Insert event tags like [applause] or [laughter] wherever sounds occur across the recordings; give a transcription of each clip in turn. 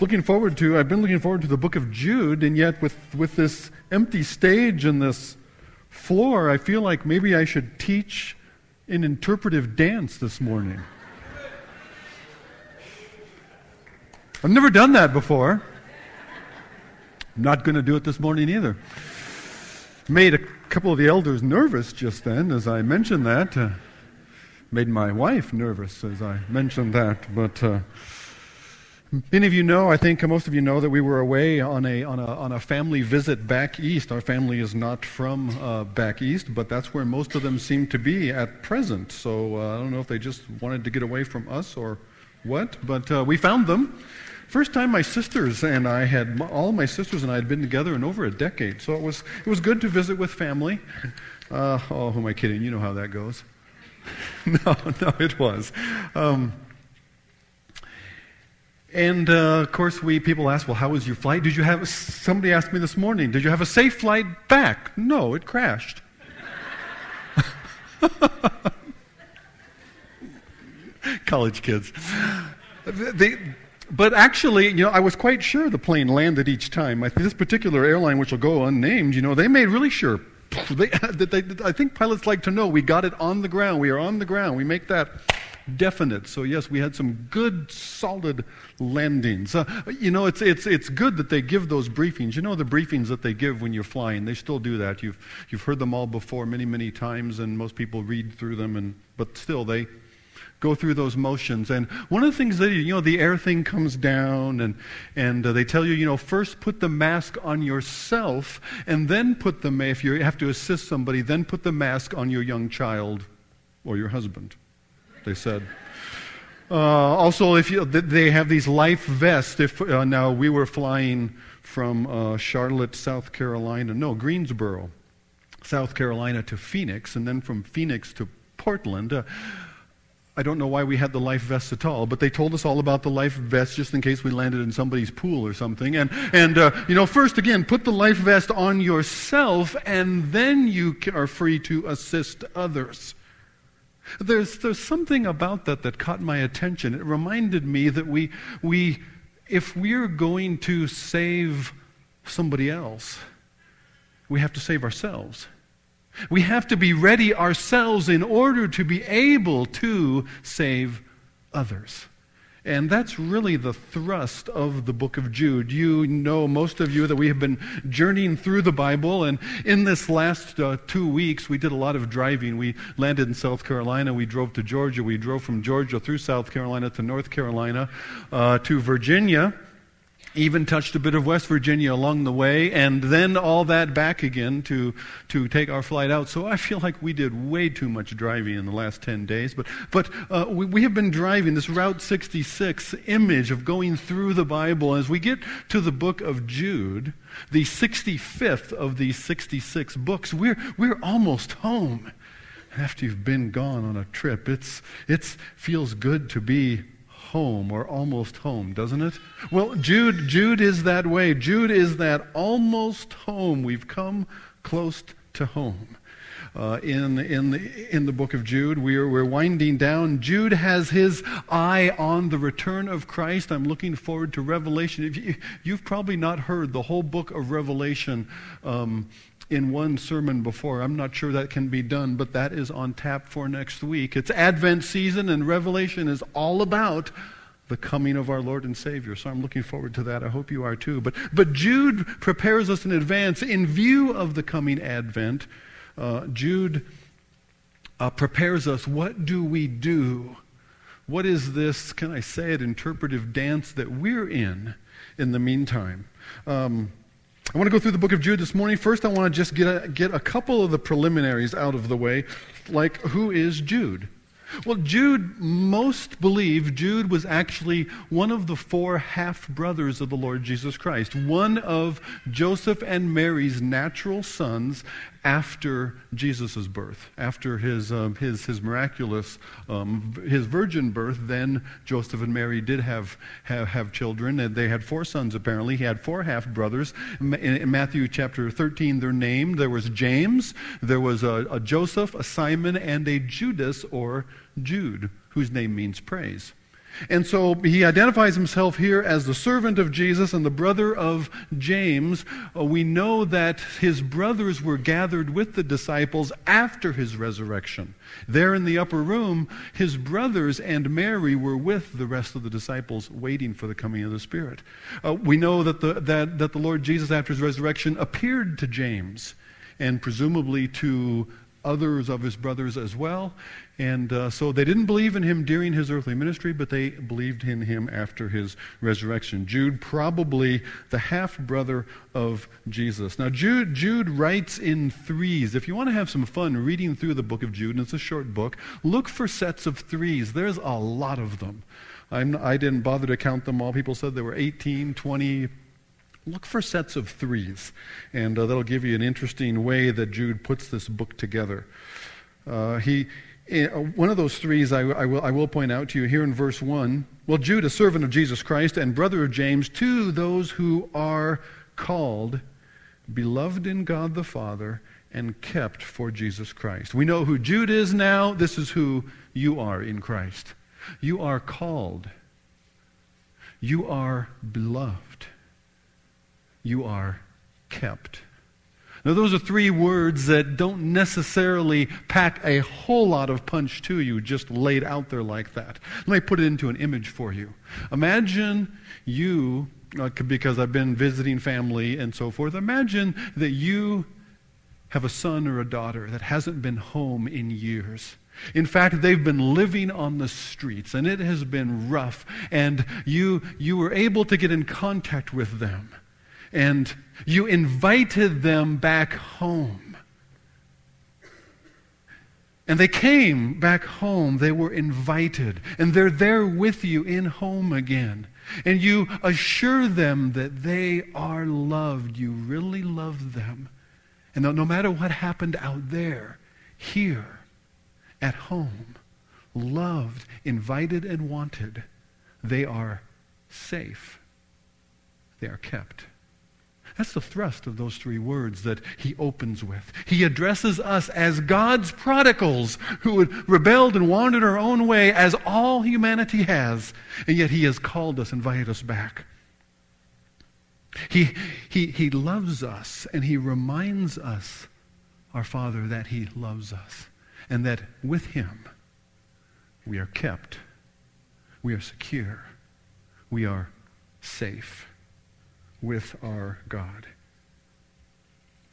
looking forward to, I've been looking forward to the book of Jude, and yet with, with this empty stage and this floor, I feel like maybe I should teach an interpretive dance this morning. I've never done that before. I'm not going to do it this morning either. Made a couple of the elders nervous just then as I mentioned that. Uh, made my wife nervous as I mentioned that. But uh, many of you know, I think most of you know, that we were away on a, on a, on a family visit back east. Our family is not from uh, back east, but that's where most of them seem to be at present. So uh, I don't know if they just wanted to get away from us or what, but uh, we found them. First time my sisters and I had, all my sisters and I had been together in over a decade. So it was, it was good to visit with family. Uh, oh, who am I kidding? You know how that goes. [laughs] no, no, it was. Um, and uh, of course, we people ask, "Well, how was your flight? Did you have?" Somebody asked me this morning, "Did you have a safe flight back?" No, it crashed. [laughs] College kids. But actually, you know, I was quite sure the plane landed each time. I, this particular airline, which will go unnamed, you know, they made really sure. They, [laughs] they, I think pilots like to know we got it on the ground. We are on the ground. We make that definite. So yes, we had some good, solid landings. Uh, you know, it's it's it's good that they give those briefings. You know, the briefings that they give when you're flying. They still do that. You've you've heard them all before, many many times, and most people read through them. And but still, they go through those motions. And one of the things that, you know, the air thing comes down and, and uh, they tell you, you know, first put the mask on yourself and then put the, if you have to assist somebody, then put the mask on your young child or your husband, they said. Uh, also, if you, they have these life vests. If uh, now we were flying from uh, Charlotte, South Carolina, no Greensboro, South Carolina to Phoenix, and then from Phoenix to Portland. Uh, I don't know why we had the life vests at all, but they told us all about the life vests just in case we landed in somebody's pool or something. And, and uh, you know, first again, put the life vest on yourself, and then you are free to assist others. There's, there's something about that that caught my attention. It reminded me that we, we, if we're going to save somebody else, we have to save ourselves. We have to be ready ourselves in order to be able to save others. And that's really the thrust of the book of Jude. You know, most of you, that we have been journeying through the Bible. And in this last uh, two weeks, we did a lot of driving. We landed in South Carolina. We drove to Georgia. We drove from Georgia through South Carolina to North Carolina uh, to Virginia even touched a bit of West Virginia along the way, and then all that back again to, to take our flight out. So I feel like we did way too much driving in the last 10 days. But, but uh, we, we have been driving this Route 66 image of going through the Bible. As we get to the book of Jude, the 65th of these 66 books, we're, we're almost home. After you've been gone on a trip, it's, it feels good to be home or almost home, doesn't it? Well, Jude, Jude is that way. Jude is that almost home. We've come close to home. Uh, in, in, the, in the book of Jude. We're, we're winding down. Jude has his eye on the return of Christ. I'm looking forward to Revelation. If you, you've probably not heard the whole book of Revelation um, in one sermon before. I'm not sure that can be done, but that is on tap for next week. It's Advent season, and Revelation is all about the coming of our Lord and Savior. So I'm looking forward to that. I hope you are too. But, but Jude prepares us in advance in view of the coming Advent. Uh, Jude uh, prepares us. What do we do? What is this, can I say it, interpretive dance that we're in in the meantime? Um, I want to go through the book of Jude this morning. First, I want to just get a, get a couple of the preliminaries out of the way, like who is Jude? Well, Jude, most believe Jude was actually one of the four half brothers of the Lord Jesus Christ, one of Joseph and Mary's natural sons after Jesus' birth, after his, um, his, his miraculous, um, his virgin birth, then Joseph and Mary did have, have, have children. And they had four sons, apparently. He had four half brothers. In Matthew chapter 13, they're named. There was James, there was a, a Joseph, a Simon, and a Judas or Jude, whose name means praise. And so he identifies himself here as the servant of Jesus and the brother of James. Uh, we know that his brothers were gathered with the disciples after his resurrection. There in the upper room, his brothers and Mary were with the rest of the disciples waiting for the coming of the Spirit. Uh, we know that the, that, that the Lord Jesus, after his resurrection, appeared to James and presumably to others of his brothers as well. And uh, so they didn't believe in him during his earthly ministry, but they believed in him after his resurrection. Jude, probably the half brother of Jesus. Now, Jude, Jude writes in threes. If you want to have some fun reading through the book of Jude, and it's a short book, look for sets of threes. There's a lot of them. I'm, I did not bother to count them all. People said there were 18, 20, look for sets of threes, and uh, that'll give you an interesting way that Jude puts this book together. Uh, he, uh, one of those threes I, I, will, I will point out to you here in verse 1. Well, Jude, a servant of Jesus Christ and brother of James, to those who are called, beloved in God the Father, and kept for Jesus Christ. We know who Jude is now. This is who you are in Christ. You are called. You are beloved. You are kept. Now, those are three words that don't necessarily pack a whole lot of punch to you just laid out there like that. Let me put it into an image for you. Imagine you, uh, because I've been visiting family and so forth, imagine that you have a son or a daughter that hasn't been home in years. In fact, they've been living on the streets and it has been rough, and you, you were able to get in contact with them and you invited them back home. And they came back home. They were invited. And they're there with you in home again. And you assure them that they are loved. You really love them. And no matter what happened out there, here, at home, loved, invited, and wanted, they are safe. They are kept. That's the thrust of those three words that he opens with. He addresses us as God's prodigals who had rebelled and wandered our own way, as all humanity has, and yet he has called us, invited us back. He, he, he loves us, and he reminds us, our Father, that he loves us, and that with him we are kept, we are secure, we are safe with our God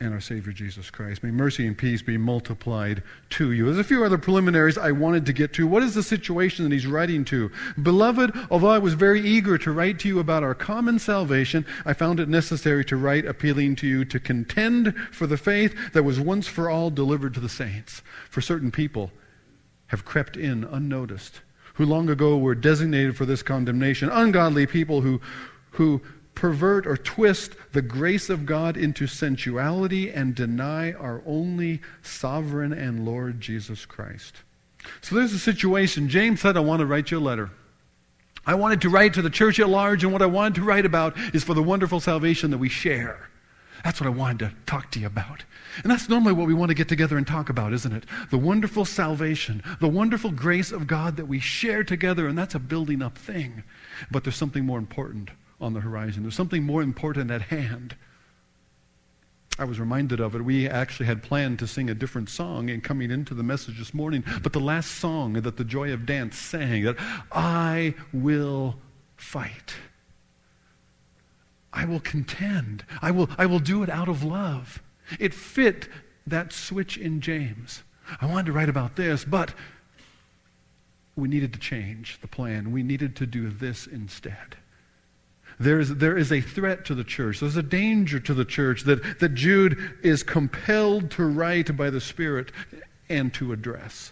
and our Savior Jesus Christ. May mercy and peace be multiplied to you. There's a few other preliminaries I wanted to get to. What is the situation that he's writing to? Beloved, although I was very eager to write to you about our common salvation, I found it necessary to write appealing to you to contend for the faith that was once for all delivered to the saints. For certain people have crept in unnoticed, who long ago were designated for this condemnation, ungodly people who who pervert or twist the grace of God into sensuality and deny our only sovereign and Lord Jesus Christ. So there's a situation. James said, I want to write you a letter. I wanted to write to the church at large, and what I wanted to write about is for the wonderful salvation that we share. That's what I wanted to talk to you about. And that's normally what we want to get together and talk about, isn't it? The wonderful salvation, the wonderful grace of God that we share together, and that's a building up thing. But there's something more important on the horizon. There's something more important at hand. I was reminded of it. We actually had planned to sing a different song in coming into the message this morning, but the last song that the Joy of Dance sang, that I will fight. I will contend. I will, I will do it out of love. It fit that switch in James. I wanted to write about this, but we needed to change the plan. We needed to do this instead. There is, there is a threat to the church. There's a danger to the church that, that Jude is compelled to write by the Spirit and to address.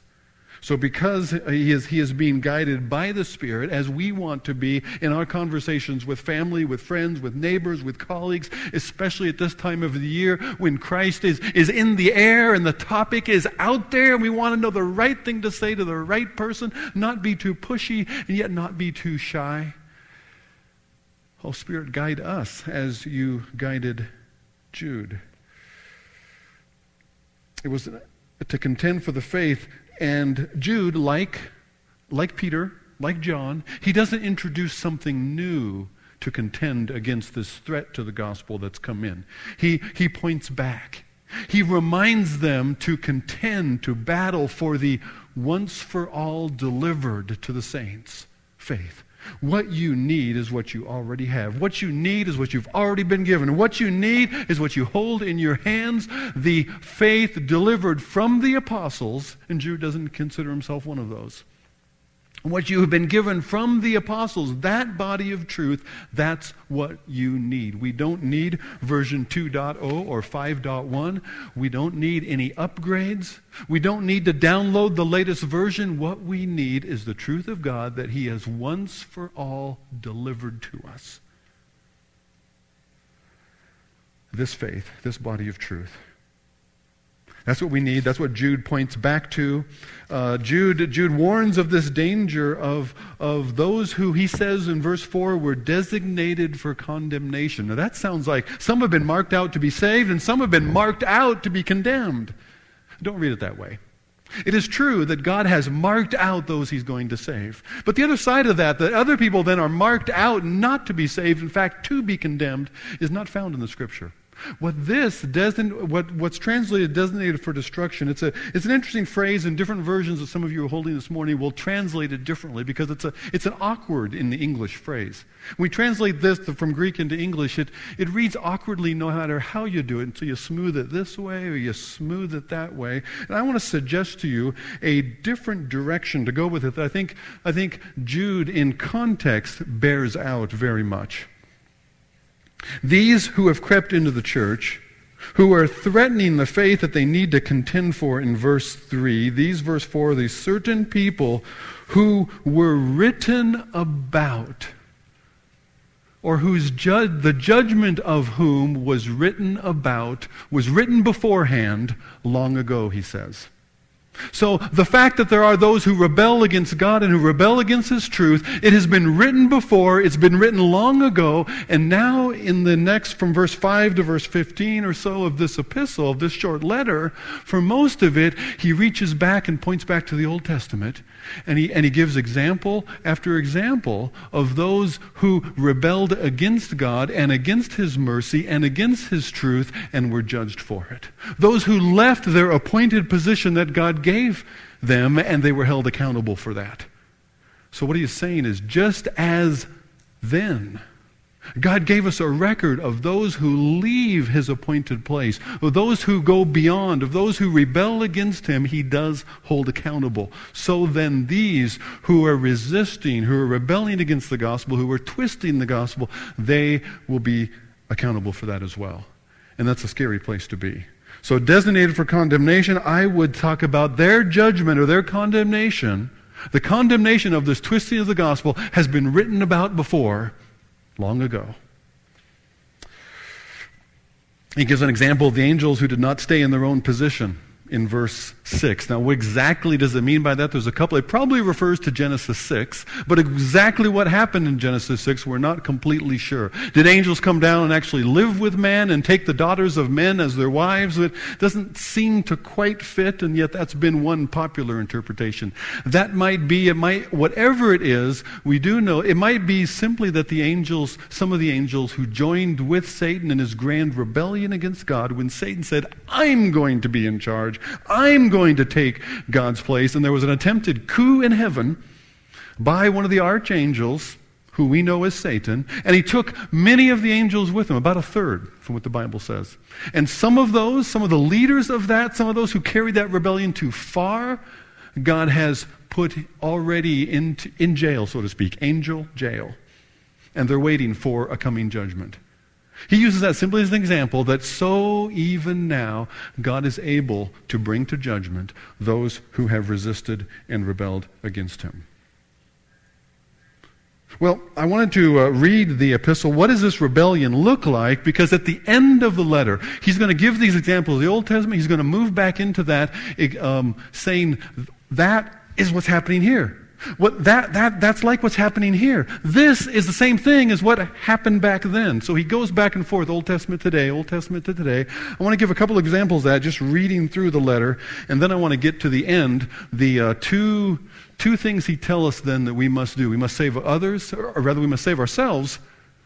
So, because he is, he is being guided by the Spirit, as we want to be in our conversations with family, with friends, with neighbors, with colleagues, especially at this time of the year when Christ is, is in the air and the topic is out there, and we want to know the right thing to say to the right person, not be too pushy, and yet not be too shy. Holy Spirit, guide us as you guided Jude. It was to contend for the faith, and Jude, like, like Peter, like John, he doesn't introduce something new to contend against this threat to the gospel that's come in. He, he points back. He reminds them to contend, to battle for the once for all delivered to the saints faith. What you need is what you already have. What you need is what you've already been given. What you need is what you hold in your hands the faith delivered from the apostles. And Jude doesn't consider himself one of those what you have been given from the apostles, that body of truth, that's what you need. We don't need version 2.0 or 5.1. We don't need any upgrades. We don't need to download the latest version. What we need is the truth of God that He has once for all delivered to us. This faith, this body of truth. That's what we need. That's what Jude points back to. Uh, Jude, Jude warns of this danger of, of those who, he says in verse 4, were designated for condemnation. Now, that sounds like some have been marked out to be saved and some have been marked out to be condemned. Don't read it that way. It is true that God has marked out those he's going to save. But the other side of that, that other people then are marked out not to be saved, in fact, to be condemned, is not found in the Scripture. What this doesn't, what, what's translated designated for destruction, it's, a, it's an interesting phrase in different versions that some of you are holding this morning will translate it differently because it's, a, it's an awkward in the English phrase. When we translate this from Greek into English, it, it reads awkwardly no matter how you do it. And so you smooth it this way or you smooth it that way. And I want to suggest to you a different direction to go with it I think, I think Jude in context bears out very much. These who have crept into the church, who are threatening the faith that they need to contend for in verse 3, these, verse 4, these certain people who were written about, or whose the judgment of whom was written about, was written beforehand long ago, he says. So the fact that there are those who rebel against God and who rebel against His truth, it has been written before, it's been written long ago, and now in the next, from verse 5 to verse 15 or so of this epistle, of this short letter, for most of it, he reaches back and points back to the Old Testament, and he, and he gives example after example of those who rebelled against God and against His mercy and against His truth and were judged for it. Those who left their appointed position that God gave them and they were held accountable for that. So, what he's saying is just as then, God gave us a record of those who leave his appointed place, of those who go beyond, of those who rebel against him, he does hold accountable. So then, these who are resisting, who are rebelling against the gospel, who are twisting the gospel, they will be accountable for that as well. And that's a scary place to be. So, designated for condemnation, I would talk about their judgment or their condemnation. The condemnation of this twisting of the gospel has been written about before, long ago. He gives an example of the angels who did not stay in their own position in verse 6. Now, what exactly does it mean by that? There's a couple. It probably refers to Genesis 6, but exactly what happened in Genesis 6, we're not completely sure. Did angels come down and actually live with man and take the daughters of men as their wives? It doesn't seem to quite fit, and yet that's been one popular interpretation. That might be, it might, whatever it is, we do know, it might be simply that the angels, some of the angels who joined with Satan in his grand rebellion against God, when Satan said, I'm going to be in charge, I'm going to take God's place. And there was an attempted coup in heaven by one of the archangels, who we know as Satan, and he took many of the angels with him, about a third from what the Bible says. And some of those, some of the leaders of that, some of those who carried that rebellion too far, God has put already in, in jail, so to speak, angel jail. And they're waiting for a coming judgment. He uses that simply as an example that so even now God is able to bring to judgment those who have resisted and rebelled against him. Well, I wanted to uh, read the epistle. What does this rebellion look like? Because at the end of the letter, he's going to give these examples of the Old Testament. He's going to move back into that, um, saying that is what's happening here. What that, that, that's like what's happening here. This is the same thing as what happened back then. So he goes back and forth, Old Testament today, Old Testament to today. I want to give a couple examples of that, just reading through the letter, and then I want to get to the end, the uh, two, two things he tells us then that we must do. We must save others, or rather, we must save ourselves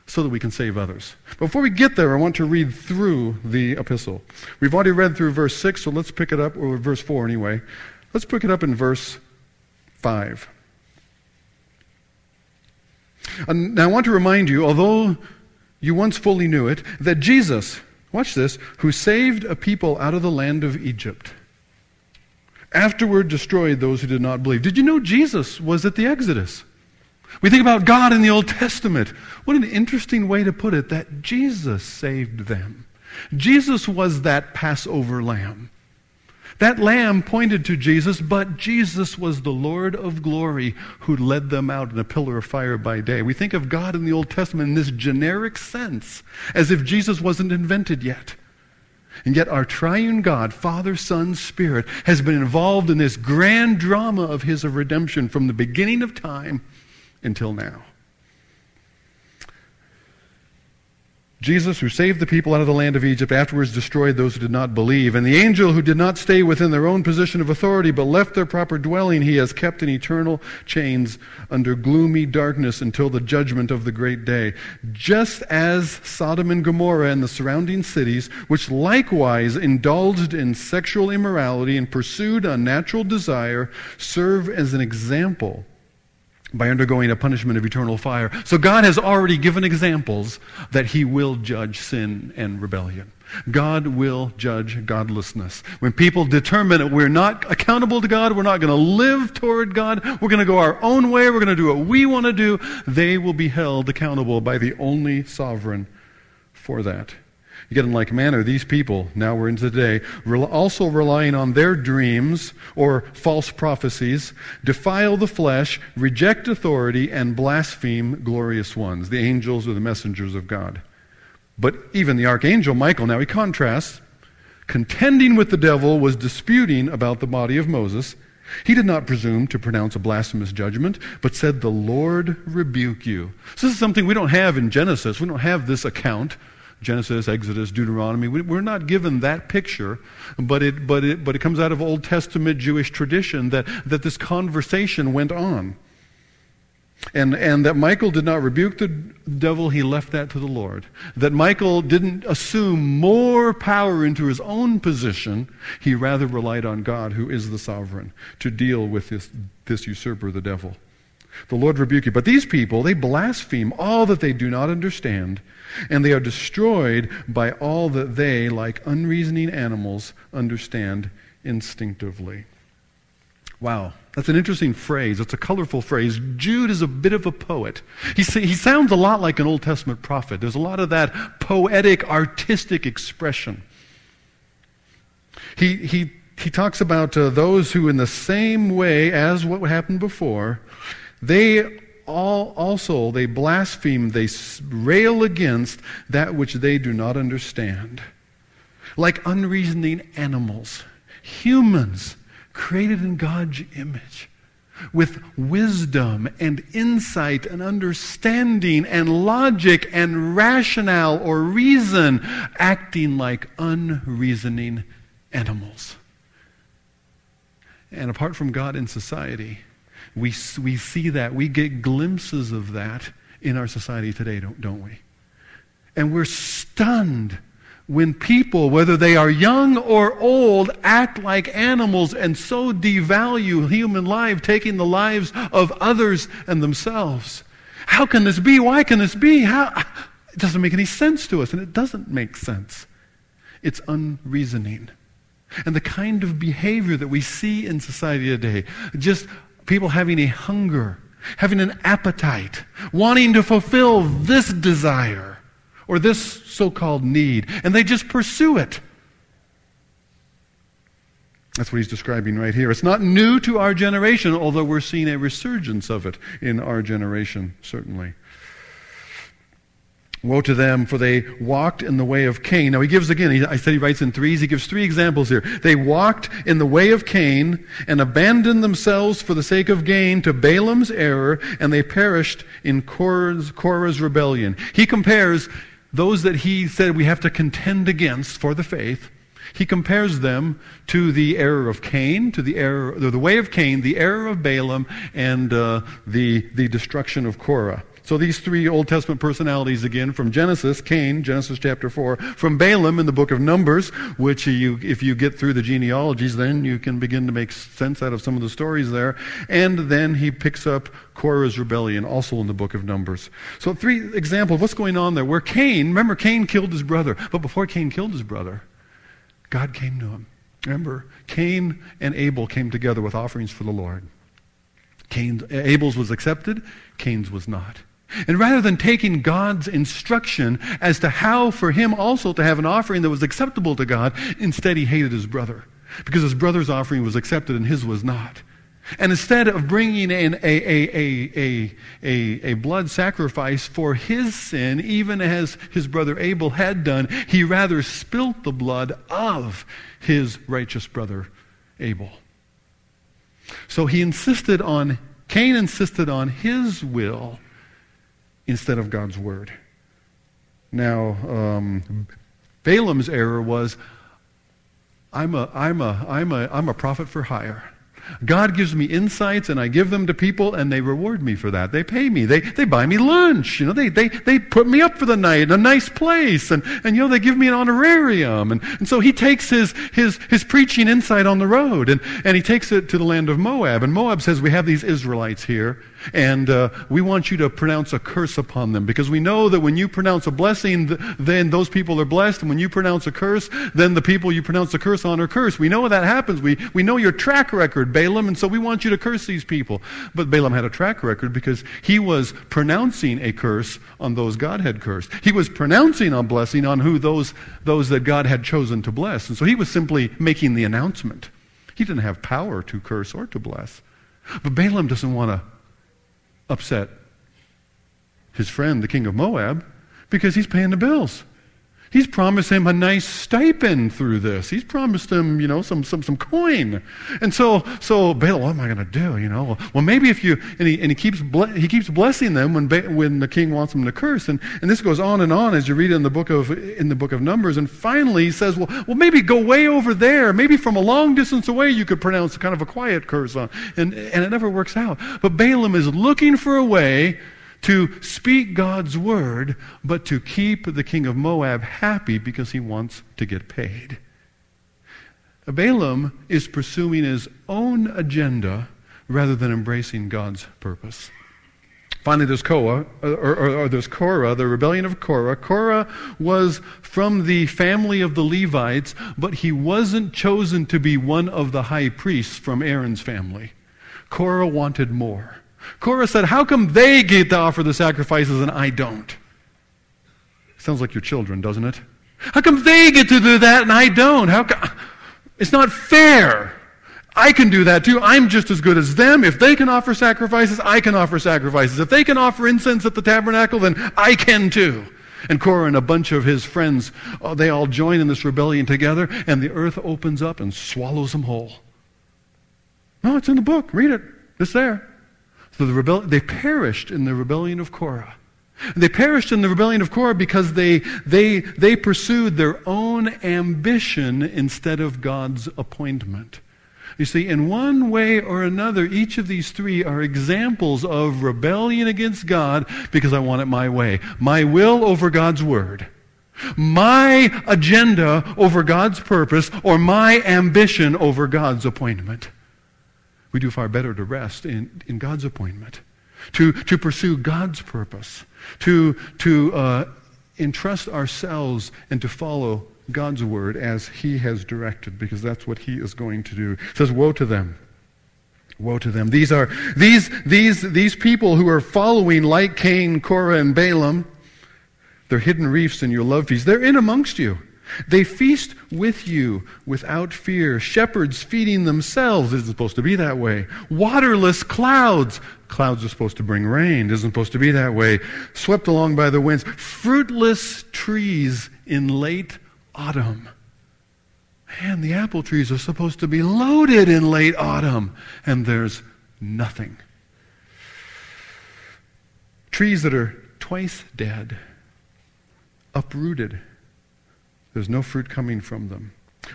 so that we can save others. Before we get there, I want to read through the epistle. We've already read through verse 6, so let's pick it up, or verse 4 anyway. Let's pick it up in verse 5. And now I want to remind you, although you once fully knew it, that Jesus, watch this, who saved a people out of the land of Egypt, afterward destroyed those who did not believe. Did you know Jesus was at the Exodus? We think about God in the Old Testament. What an interesting way to put it that Jesus saved them. Jesus was that Passover lamb. That lamb pointed to Jesus, but Jesus was the Lord of glory who led them out in a pillar of fire by day. We think of God in the Old Testament in this generic sense, as if Jesus wasn't invented yet. And yet, our triune God, Father, Son, Spirit, has been involved in this grand drama of His of redemption from the beginning of time until now. Jesus, who saved the people out of the land of Egypt, afterwards destroyed those who did not believe. And the angel who did not stay within their own position of authority, but left their proper dwelling, he has kept in eternal chains under gloomy darkness until the judgment of the great day. Just as Sodom and Gomorrah and the surrounding cities, which likewise indulged in sexual immorality and pursued unnatural desire, serve as an example by undergoing a punishment of eternal fire. So God has already given examples that He will judge sin and rebellion. God will judge godlessness. When people determine that we're not accountable to God, we're not going to live toward God, we're going to go our own way, we're going to do what we want to do, they will be held accountable by the only sovereign for that. Yet in like manner, these people, now we're into today, also relying on their dreams or false prophecies, defile the flesh, reject authority, and blaspheme glorious ones, the angels or the messengers of God. But even the archangel Michael, now he contrasts, contending with the devil, was disputing about the body of Moses. He did not presume to pronounce a blasphemous judgment, but said, The Lord rebuke you. So this is something we don't have in Genesis. We don't have this account Genesis, Exodus, Deuteronomy. We're not given that picture, but it, but it, but it comes out of Old Testament Jewish tradition that, that this conversation went on. And, and that Michael did not rebuke the devil, he left that to the Lord. That Michael didn't assume more power into his own position, he rather relied on God, who is the sovereign, to deal with this, this usurper, the devil. The Lord rebuke you. But these people, they blaspheme all that they do not understand, and they are destroyed by all that they, like unreasoning animals, understand instinctively. Wow, that's an interesting phrase. It's a colorful phrase. Jude is a bit of a poet. He, he sounds a lot like an Old Testament prophet. There's a lot of that poetic, artistic expression. He, he, he talks about uh, those who, in the same way as what happened before, they all also they blaspheme, they rail against that which they do not understand. Like unreasoning animals, humans created in God's image with wisdom and insight and understanding and logic and rationale or reason, acting like unreasoning animals. And apart from God in society, we, we see that. We get glimpses of that in our society today, don't, don't we? And we're stunned when people, whether they are young or old, act like animals and so devalue human life, taking the lives of others and themselves. How can this be? Why can this be? How? It doesn't make any sense to us, and it doesn't make sense. It's unreasoning. And the kind of behavior that we see in society today, just people having a hunger, having an appetite, wanting to fulfill this desire or this so called need, and they just pursue it. That's what he's describing right here. It's not new to our generation, although we're seeing a resurgence of it in our generation, certainly. Woe to them, for they walked in the way of Cain. Now he gives again, he, I said he writes in threes, he gives three examples here. They walked in the way of Cain and abandoned themselves for the sake of gain to Balaam's error, and they perished in Korah's, Korah's rebellion. He compares those that he said we have to contend against for the faith. He compares them to the error of Cain, to the error, the way of Cain, the error of Balaam, and uh, the, the destruction of Korah. So these three Old Testament personalities again from Genesis, Cain, Genesis chapter 4, from Balaam in the book of Numbers, which you, if you get through the genealogies, then you can begin to make sense out of some of the stories there. And then he picks up Korah's rebellion, also in the book of Numbers. So three examples, what's going on there? Where Cain, remember Cain killed his brother, but before Cain killed his brother, God came to him. Remember, Cain and Abel came together with offerings for the Lord. Cain, Abel's was accepted, Cain's was not. And rather than taking God's instruction as to how for him also to have an offering that was acceptable to God, instead he hated his brother because his brother's offering was accepted and his was not. And instead of bringing in a, a, a, a, a, blood sacrifice for his sin, even as his brother Abel had done, he rather spilt the blood of his righteous brother Abel. So he insisted on, Cain insisted on his will instead of God's word. Now, um, Balaam's error was I'm a, I'm, a, I'm, a, I'm a prophet for hire. God gives me insights and I give them to people and they reward me for that. They pay me. They, they buy me lunch. You know, they, they, they put me up for the night in a nice place and, and you know, they give me an honorarium. And, and so he takes his, his, his preaching insight on the road and, and he takes it to the land of Moab. And Moab says, we have these Israelites here and uh, we want you to pronounce a curse upon them because we know that when you pronounce a blessing, then those people are blessed. And when you pronounce a curse, then the people you pronounce a curse on are cursed. We know that happens. We, we know your track record, Balaam, and so we want you to curse these people. But Balaam had a track record because he was pronouncing a curse on those God had cursed. He was pronouncing a blessing on who those, those that God had chosen to bless. And so he was simply making the announcement. He didn't have power to curse or to bless. But Balaam doesn't want to upset his friend, the king of Moab, because he's paying the bills. He's promised him a nice stipend through this. He's promised him, you know, some, some, some coin. And so, so Balaam, what am I going to do? You know, well, maybe if you, and he, and he keeps, he keeps blessing them when, when the king wants them to curse. And, and this goes on and on as you read in the book of, in the book of Numbers. And finally he says, well, well, maybe go way over there. Maybe from a long distance away you could pronounce kind of a quiet curse on. And, and it never works out. But Balaam is looking for a way to speak God's word, but to keep the king of Moab happy because he wants to get paid. Balaam is pursuing his own agenda rather than embracing God's purpose. Finally, there's Korah, or, or, or, there's Korah, the rebellion of Korah. Korah was from the family of the Levites, but he wasn't chosen to be one of the high priests from Aaron's family. Korah wanted more. Korah said, How come they get to offer the sacrifices and I don't? Sounds like your children, doesn't it? How come they get to do that and I don't? How? It's not fair. I can do that too. I'm just as good as them. If they can offer sacrifices, I can offer sacrifices. If they can offer incense at the tabernacle, then I can too. And Korah and a bunch of his friends, oh, they all join in this rebellion together, and the earth opens up and swallows them whole. No, it's in the book. Read it. It's there. So the rebel- they perished in the rebellion of Korah. They perished in the rebellion of Korah because they, they, they pursued their own ambition instead of God's appointment. You see, in one way or another, each of these three are examples of rebellion against God because I want it my way. My will over God's word. My agenda over God's purpose, or my ambition over God's appointment we do far better to rest in, in God's appointment, to, to pursue God's purpose, to, to uh, entrust ourselves and to follow God's word as He has directed, because that's what He is going to do. It says, Woe to them. Woe to them. These are these these these people who are following like Cain, Korah, and Balaam. They're hidden reefs in your love feast. They're in amongst you. They feast with you without fear. Shepherds feeding themselves. isn't supposed to be that way. Waterless clouds. Clouds are supposed to bring rain. Isn't supposed to be that way. Swept along by the winds. Fruitless trees in late autumn. Man, the apple trees are supposed to be loaded in late autumn, and there's nothing. Trees that are twice dead, uprooted there's no fruit coming from them.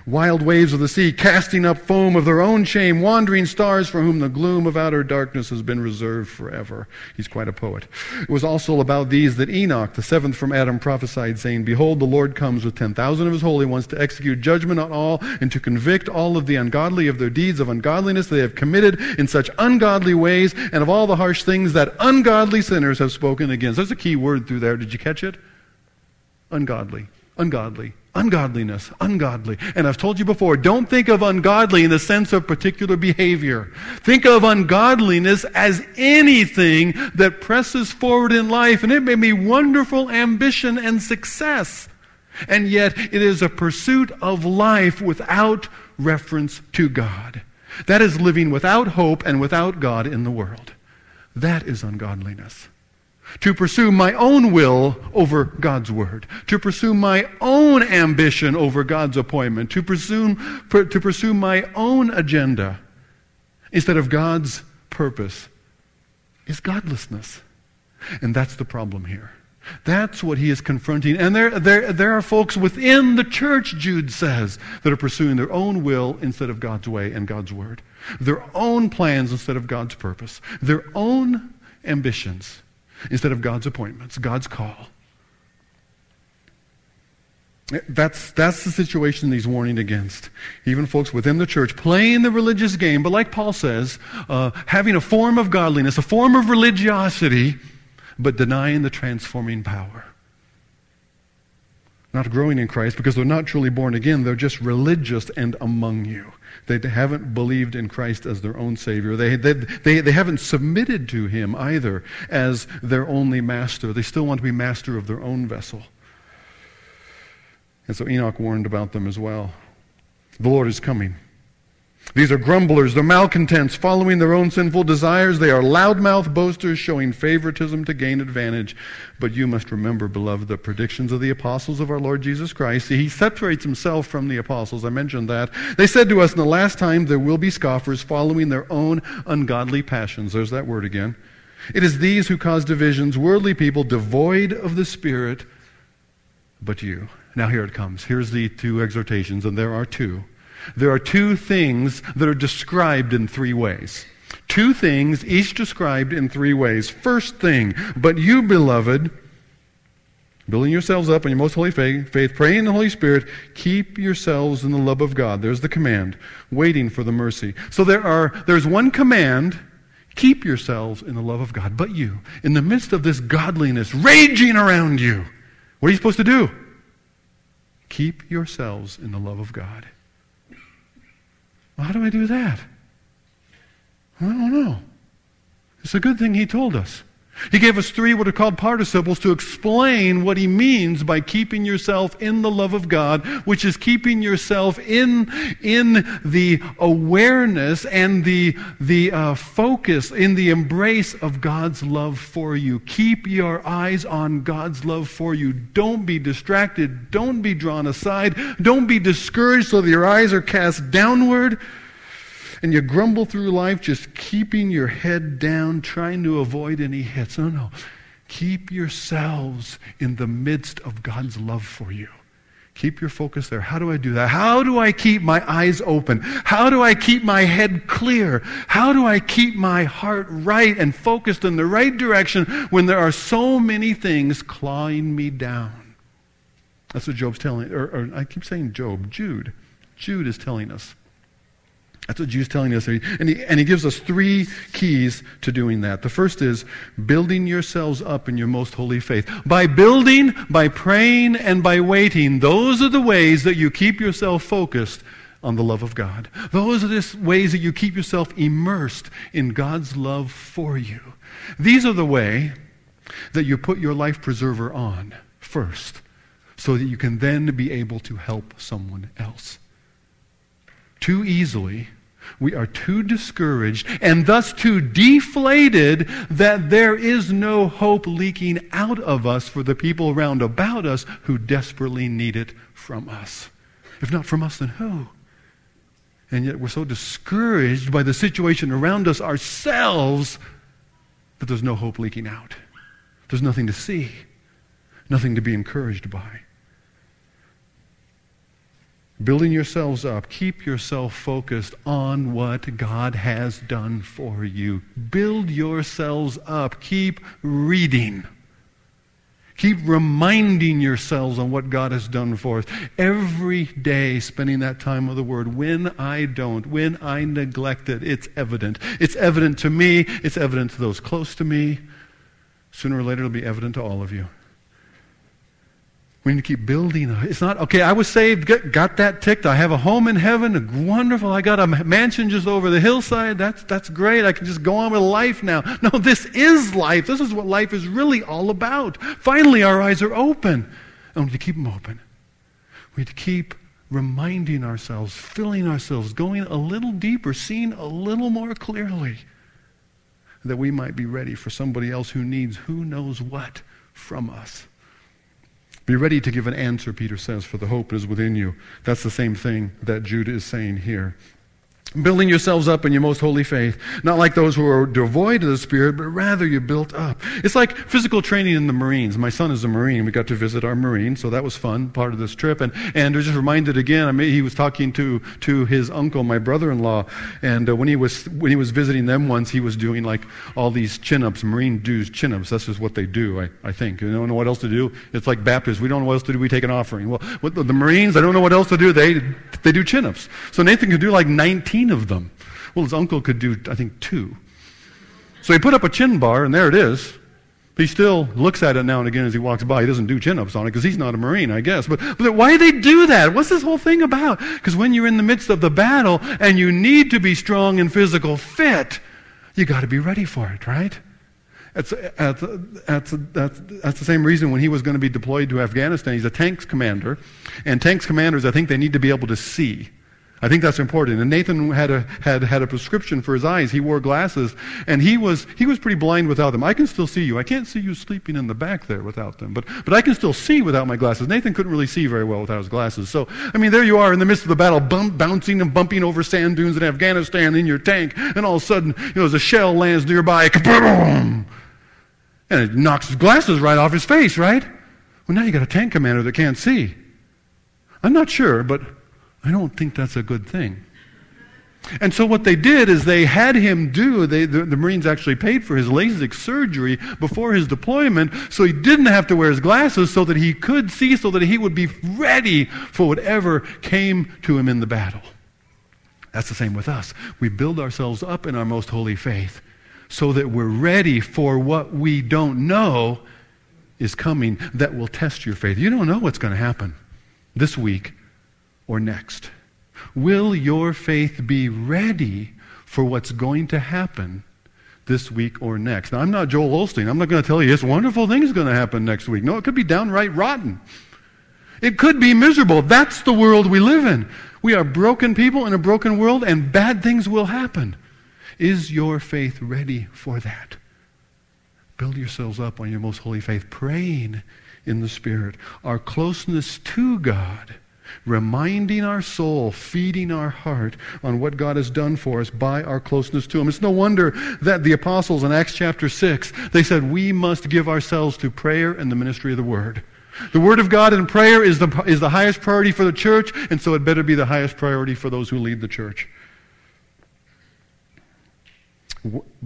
Wild waves of the sea, casting up foam of their own shame, wandering stars for whom the gloom of outer darkness has been reserved forever. He's quite a poet. It was also about these that Enoch, the seventh from Adam, prophesied, saying, Behold, the Lord comes with ten thousand of his holy ones to execute judgment on all and to convict all of the ungodly of their deeds of ungodliness they have committed in such ungodly ways and of all the harsh things that ungodly sinners have spoken against. There's a key word through there. Did you catch it? Ungodly. Ungodly. Ungodliness, ungodly. And I've told you before, don't think of ungodly in the sense of particular behavior. Think of ungodliness as anything that presses forward in life, and it may be wonderful ambition and success. And yet, it is a pursuit of life without reference to God. That is living without hope and without God in the world. That is ungodliness to pursue my own will over God's word, to pursue my own ambition over God's appointment, to pursue, to pursue my own agenda instead of God's purpose is godlessness. And that's the problem here. That's what he is confronting. And there, there, there are folks within the church, Jude says, that are pursuing their own will instead of God's way and God's word, their own plans instead of God's purpose, their own ambitions instead of God's appointments, God's call. That's, that's the situation he's warning against. Even folks within the church playing the religious game, but like Paul says, uh, having a form of godliness, a form of religiosity, but denying the transforming power. Not growing in Christ because they're not truly born again, they're just religious and among you. They haven't believed in Christ as their own Savior. They, they, they, they haven't submitted to Him either as their only master. They still want to be master of their own vessel. And so Enoch warned about them as well. The Lord is coming. These are grumblers, they're malcontents, following their own sinful desires. They are loudmouth boasters, showing favoritism to gain advantage. But you must remember, beloved, the predictions of the apostles of our Lord Jesus Christ. He separates himself from the apostles. I mentioned that. They said to us in the last time, there will be scoffers following their own ungodly passions. There's that word again. It is these who cause divisions, worldly people devoid of the Spirit, but you. Now here it comes. Here's the two exhortations, and there are two. There are two things that are described in three ways. Two things, each described in three ways. First thing, but you, beloved, building yourselves up in your most holy faith, faith, praying in the Holy Spirit, keep yourselves in the love of God. There's the command, waiting for the mercy. So there are, there's one command, keep yourselves in the love of God. But you, in the midst of this godliness raging around you, what are you supposed to do? Keep yourselves in the love of God. Well, how do I do that? I don't know. It's a good thing he told us. He gave us three what are called participles to explain what he means by keeping yourself in the love of God, which is keeping yourself in, in the awareness and the, the uh, focus, in the embrace of God's love for you. Keep your eyes on God's love for you. Don't be distracted. Don't be drawn aside. Don't be discouraged so that your eyes are cast downward and you grumble through life just keeping your head down, trying to avoid any hits. No, no. Keep yourselves in the midst of God's love for you. Keep your focus there. How do I do that? How do I keep my eyes open? How do I keep my head clear? How do I keep my heart right and focused in the right direction when there are so many things clawing me down? That's what Job's telling, or, or I keep saying Job, Jude. Jude is telling us. That's what Jude's telling us. And he, and he gives us three keys to doing that. The first is building yourselves up in your most holy faith. By building, by praying, and by waiting, those are the ways that you keep yourself focused on the love of God. Those are the ways that you keep yourself immersed in God's love for you. These are the way that you put your life preserver on first so that you can then be able to help someone else. Too easily, we are too discouraged and thus too deflated that there is no hope leaking out of us for the people round about us who desperately need it from us. If not from us, then who? And yet we're so discouraged by the situation around us ourselves that there's no hope leaking out. There's nothing to see, nothing to be encouraged by. Building yourselves up, keep yourself focused on what God has done for you. Build yourselves up. Keep reading. Keep reminding yourselves on what God has done for us. Every day, spending that time with the Word. When I don't, when I neglect it, it's evident. It's evident to me, it's evident to those close to me. Sooner or later, it'll be evident to all of you. We need to keep building. It's not, okay, I was saved, got, got that ticked. I have a home in heaven. Wonderful. I got a mansion just over the hillside. That's, that's great. I can just go on with life now. [laughs] No, this is life. This is what life is really all about. Finally, our eyes are open. And we need to keep them open. We need to keep reminding ourselves, filling ourselves, going a little deeper, seeing a little more clearly that we might be ready for somebody else who needs who knows what from us. Be ready to give an answer, Peter says, for the hope is within you. That's the same thing that Jude is saying here building yourselves up in your most holy faith, not like those who are devoid of the Spirit, but rather you're built up. It's like physical training in the Marines. My son is a Marine. We got to visit our Marine, so that was fun, part of this trip. And, and was just reminded again, I mean, he was talking to, to his uncle, my brother-in-law, and uh, when, he was, when he was visiting them once, he was doing like all these chin-ups, Marine dues chin-ups. That's just what they do, I, I think. You don't know what else to do? It's like Baptists. We don't know what else to do. We take an offering. Well, the, the Marines, I don't know what else to do. They, they do chin-ups. So Nathan could do like 19 of them. Well, his uncle could do, I think, two. So he put up a chin bar, and there it is. He still looks at it now and again as he walks by. He doesn't do chin ups on it because he's not a Marine, I guess. But, but why do they do that? What's this whole thing about? Because when you're in the midst of the battle and you need to be strong and physical fit, you got to be ready for it, right? That's, that's, that's, that's, that's the same reason when he was going to be deployed to Afghanistan. He's a tanks commander. And tanks commanders, I think they need to be able to see. I think that's important. And Nathan had a, had, had a prescription for his eyes. He wore glasses, and he was, he was pretty blind without them. I can still see you. I can't see you sleeping in the back there without them, but, but I can still see without my glasses. Nathan couldn't really see very well without his glasses. So, I mean, there you are in the midst of the battle, bump, bouncing and bumping over sand dunes in Afghanistan in your tank, and all of a sudden, you know, as a shell lands nearby, kaboom! And it knocks his glasses right off his face, right? Well, now you got a tank commander that can't see. I'm not sure, but I don't think that's a good thing. And so what they did is they had him do, they, the, the, Marines actually paid for his LASIK surgery before his deployment so he didn't have to wear his glasses so that he could see, so that he would be ready for whatever came to him in the battle. That's the same with us. We build ourselves up in our most holy faith so that we're ready for what we don't know is coming that will test your faith. You don't know what's going to happen this week or next? Will your faith be ready for what's going to happen this week or next? Now, I'm not Joel Osteen. I'm not going to tell you this wonderful thing is going to happen next week. No, it could be downright rotten. It could be miserable. That's the world we live in. We are broken people in a broken world, and bad things will happen. Is your faith ready for that? Build yourselves up on your most holy faith, praying in the Spirit. Our closeness to God reminding our soul, feeding our heart on what God has done for us by our closeness to Him. It's no wonder that the apostles in Acts chapter 6, they said, we must give ourselves to prayer and the ministry of the Word. The Word of God and prayer is the, is the highest priority for the church, and so it better be the highest priority for those who lead the church.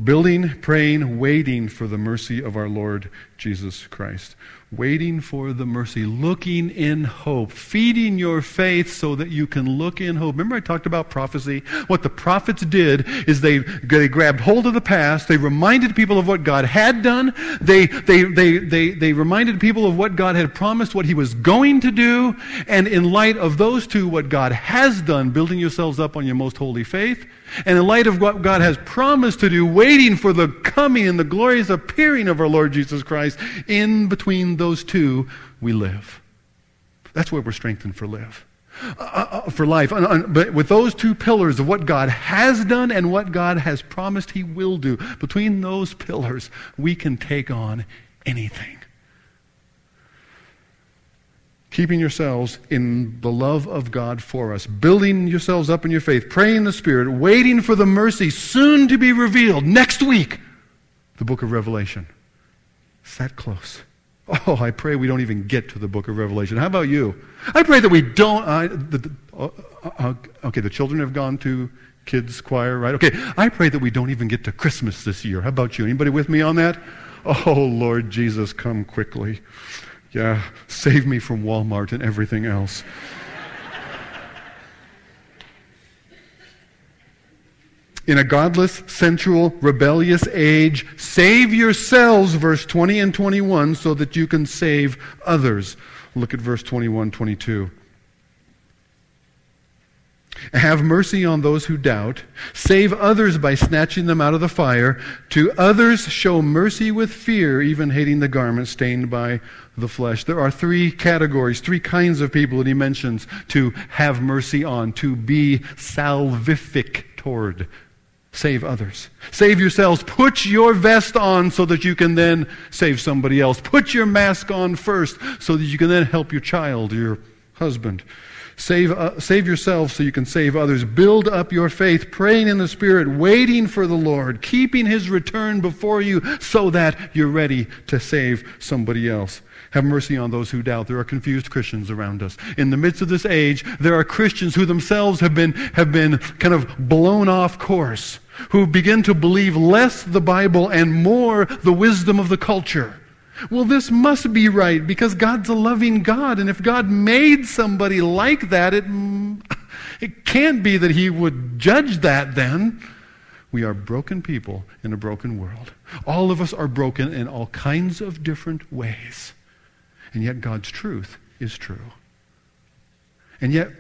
building, praying, waiting for the mercy of our Lord Jesus Christ waiting for the mercy, looking in hope, feeding your faith so that you can look in hope. Remember, I talked about prophecy? What the prophets did is they, they grabbed hold of the past, they reminded people of what God had done, they, they, they, they, they reminded people of what God had promised, what He was going to do, and in light of those two, what God has done, building yourselves up on your most holy faith, and in light of what God has promised to do, waiting for the coming and the glorious appearing of our Lord Jesus Christ, in between those two, we live. That's where we're strengthened for live. Uh, uh, for life. But with those two pillars of what God has done and what God has promised He will do, between those pillars, we can take on anything. Keeping yourselves in the love of God for us, building yourselves up in your faith, praying in the Spirit, waiting for the mercy soon to be revealed next week, the book of Revelation. It's that close. Oh, I pray we don't even get to the book of Revelation. How about you? I pray that we don't. The, the, uh, uh, okay, the children have gone to kids' choir, right? Okay, I pray that we don't even get to Christmas this year. How about you? Anybody with me on that? Oh, Lord Jesus, come quickly. Yeah, save me from Walmart and everything else. in a godless, sensual, rebellious age. Save yourselves, verse 20 and 21, so that you can save others. Look at verse 21, 22. Have mercy on those who doubt. Save others by snatching them out of the fire. To others show mercy with fear, even hating the garment stained by the flesh. There are three categories, three kinds of people that he mentions to have mercy on, to be salvific toward, save others. Save yourselves. Put your vest on so that you can then save somebody else. Put your mask on first so that you can then help your child, your husband. Save, uh, save yourself so you can save others. Build up your faith, praying in the Spirit, waiting for the Lord, keeping His return before you so that you're ready to save somebody else. Have mercy on those who doubt. There are confused Christians around us. In the midst of this age, there are Christians who themselves have been, have been kind of blown off course who begin to believe less the Bible and more the wisdom of the culture. Well, this must be right because God's a loving God, and if God made somebody like that, it, it can't be that He would judge that then. We are broken people in a broken world. All of us are broken in all kinds of different ways. And yet God's truth is true. And yet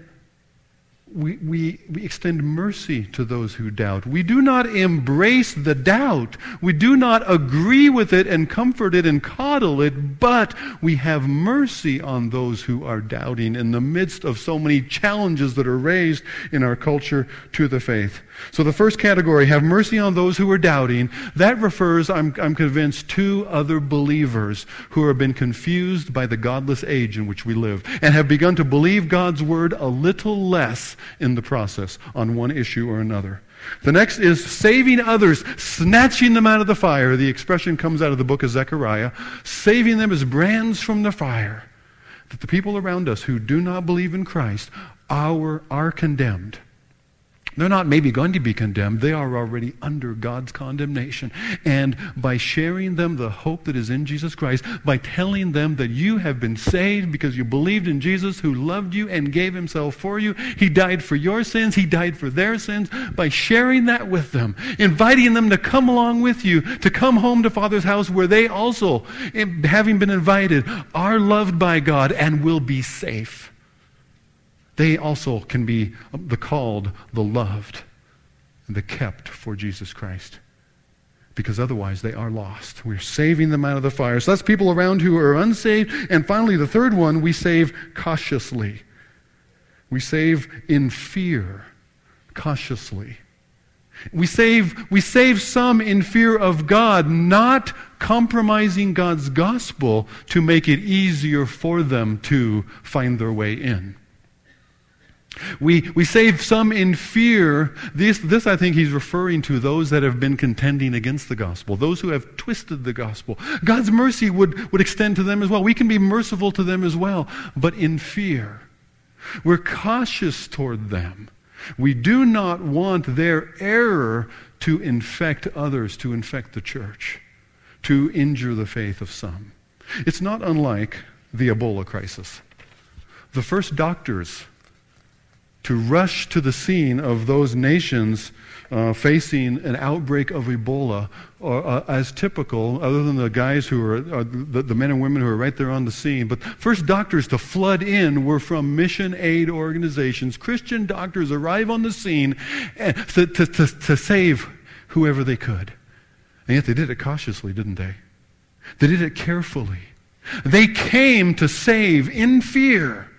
we, we, we extend mercy to those who doubt. We do not embrace the doubt. We do not agree with it and comfort it and coddle it, but we have mercy on those who are doubting in the midst of so many challenges that are raised in our culture to the faith. So the first category, have mercy on those who are doubting, that refers, I'm, I'm convinced, to other believers who have been confused by the godless age in which we live and have begun to believe God's word a little less in the process on one issue or another. The next is saving others, snatching them out of the fire. The expression comes out of the book of Zechariah. Saving them as brands from the fire. That the people around us who do not believe in Christ are, are condemned. They're not maybe going to be condemned. They are already under God's condemnation. And by sharing them the hope that is in Jesus Christ, by telling them that you have been saved because you believed in Jesus who loved you and gave himself for you, he died for your sins, he died for their sins, by sharing that with them, inviting them to come along with you, to come home to Father's house where they also, eh, having been invited, are loved by God and will be safe they also can be uh, the called, the loved, the kept for Jesus Christ. Because otherwise they are lost. We're saving them out of the fire. So that's people around who are unsaved. And finally, the third one, we save cautiously. We save in fear, cautiously. We save, we save some in fear of God, not compromising God's gospel to make it easier for them to find their way in. We, we save some in fear. This, this, I think, he's referring to those that have been contending against the gospel, those who have twisted the gospel. God's mercy would, would extend to them as well. We can be merciful to them as well, but in fear. We're cautious toward them. We do not want their error to infect others, to infect the church, to injure the faith of some. It's not unlike the Ebola crisis. The first doctors to rush to the scene of those nations uh, facing an outbreak of Ebola or, uh, as typical, other than the guys who are, uh, the, the, men and women who are right there on the scene. But first doctors to flood in were from mission aid organizations. Christian doctors arrive on the scene eh, to, to, to, to save whoever they could. And yet they did it cautiously, didn't they? They did it carefully. They came to save in fear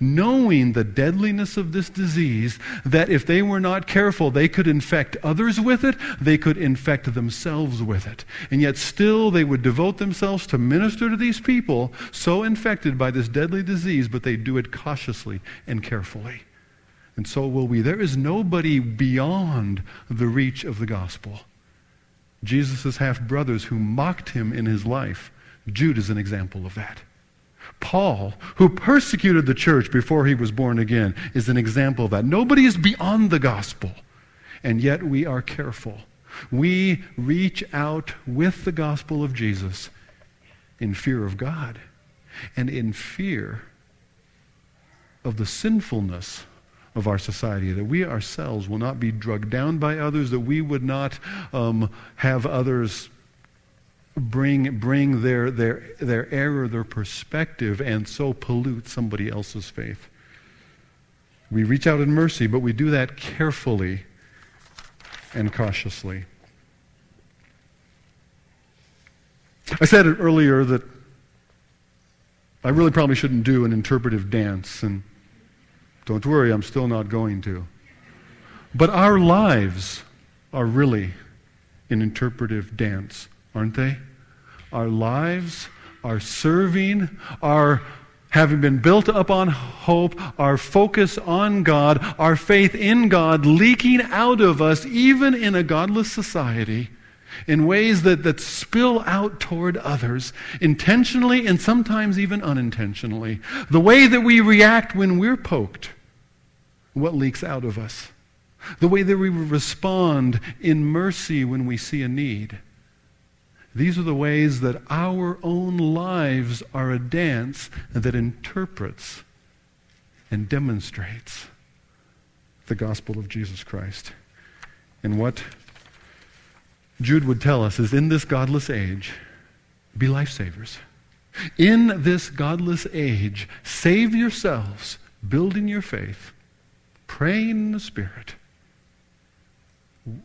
knowing the deadliness of this disease, that if they were not careful, they could infect others with it, they could infect themselves with it. And yet still they would devote themselves to minister to these people so infected by this deadly disease, but they do it cautiously and carefully. And so will we. There is nobody beyond the reach of the gospel. Jesus' half brothers who mocked him in his life. Jude is an example of that. Paul, who persecuted the church before he was born again, is an example of that. Nobody is beyond the gospel, and yet we are careful. We reach out with the gospel of Jesus in fear of God and in fear of the sinfulness of our society, that we ourselves will not be drugged down by others, that we would not um, have others bring, bring their, their, their error, their perspective, and so pollute somebody else's faith. We reach out in mercy, but we do that carefully and cautiously. I said it earlier that I really probably shouldn't do an interpretive dance, and don't worry, I'm still not going to. But our lives are really an interpretive dance, aren't they? Our lives, our serving, our having been built up on hope, our focus on God, our faith in God leaking out of us, even in a godless society, in ways that, that spill out toward others, intentionally and sometimes even unintentionally. The way that we react when we're poked what leaks out of us, the way that we respond in mercy when we see a need. These are the ways that our own lives are a dance that interprets and demonstrates the gospel of Jesus Christ. And what Jude would tell us is in this godless age, be lifesavers. In this godless age, save yourselves, building your faith praying in the Spirit,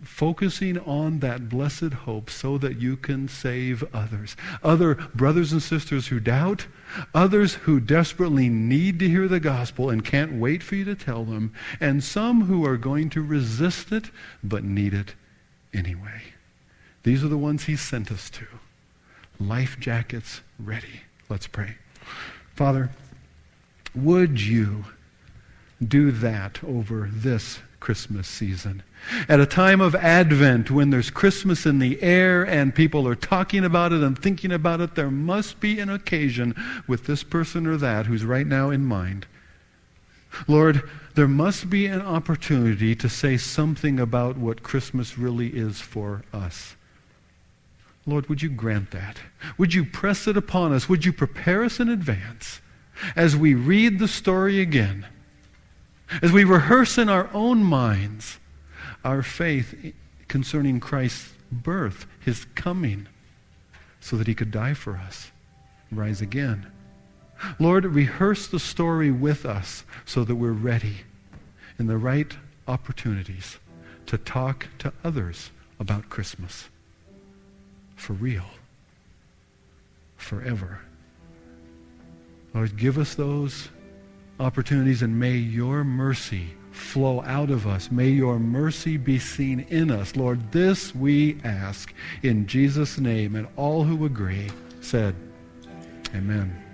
focusing on that blessed hope so that you can save others. Other brothers and sisters who doubt, others who desperately need to hear the gospel and can't wait for you to tell them, and some who are going to resist it but need it anyway. These are the ones he sent us to. Life jackets ready. Let's pray. Father, would you do that over this Christmas season. At a time of Advent, when there's Christmas in the air and people are talking about it and thinking about it, there must be an occasion with this person or that who's right now in mind. Lord, there must be an opportunity to say something about what Christmas really is for us. Lord, would you grant that? Would you press it upon us? Would you prepare us in advance as we read the story again? As we rehearse in our own minds our faith concerning Christ's birth, his coming, so that he could die for us, rise again. Lord, rehearse the story with us so that we're ready in the right opportunities to talk to others about Christmas. For real. Forever. Lord, give us those opportunities, and may your mercy flow out of us. May your mercy be seen in us. Lord, this we ask in Jesus' name. And all who agree said, Amen.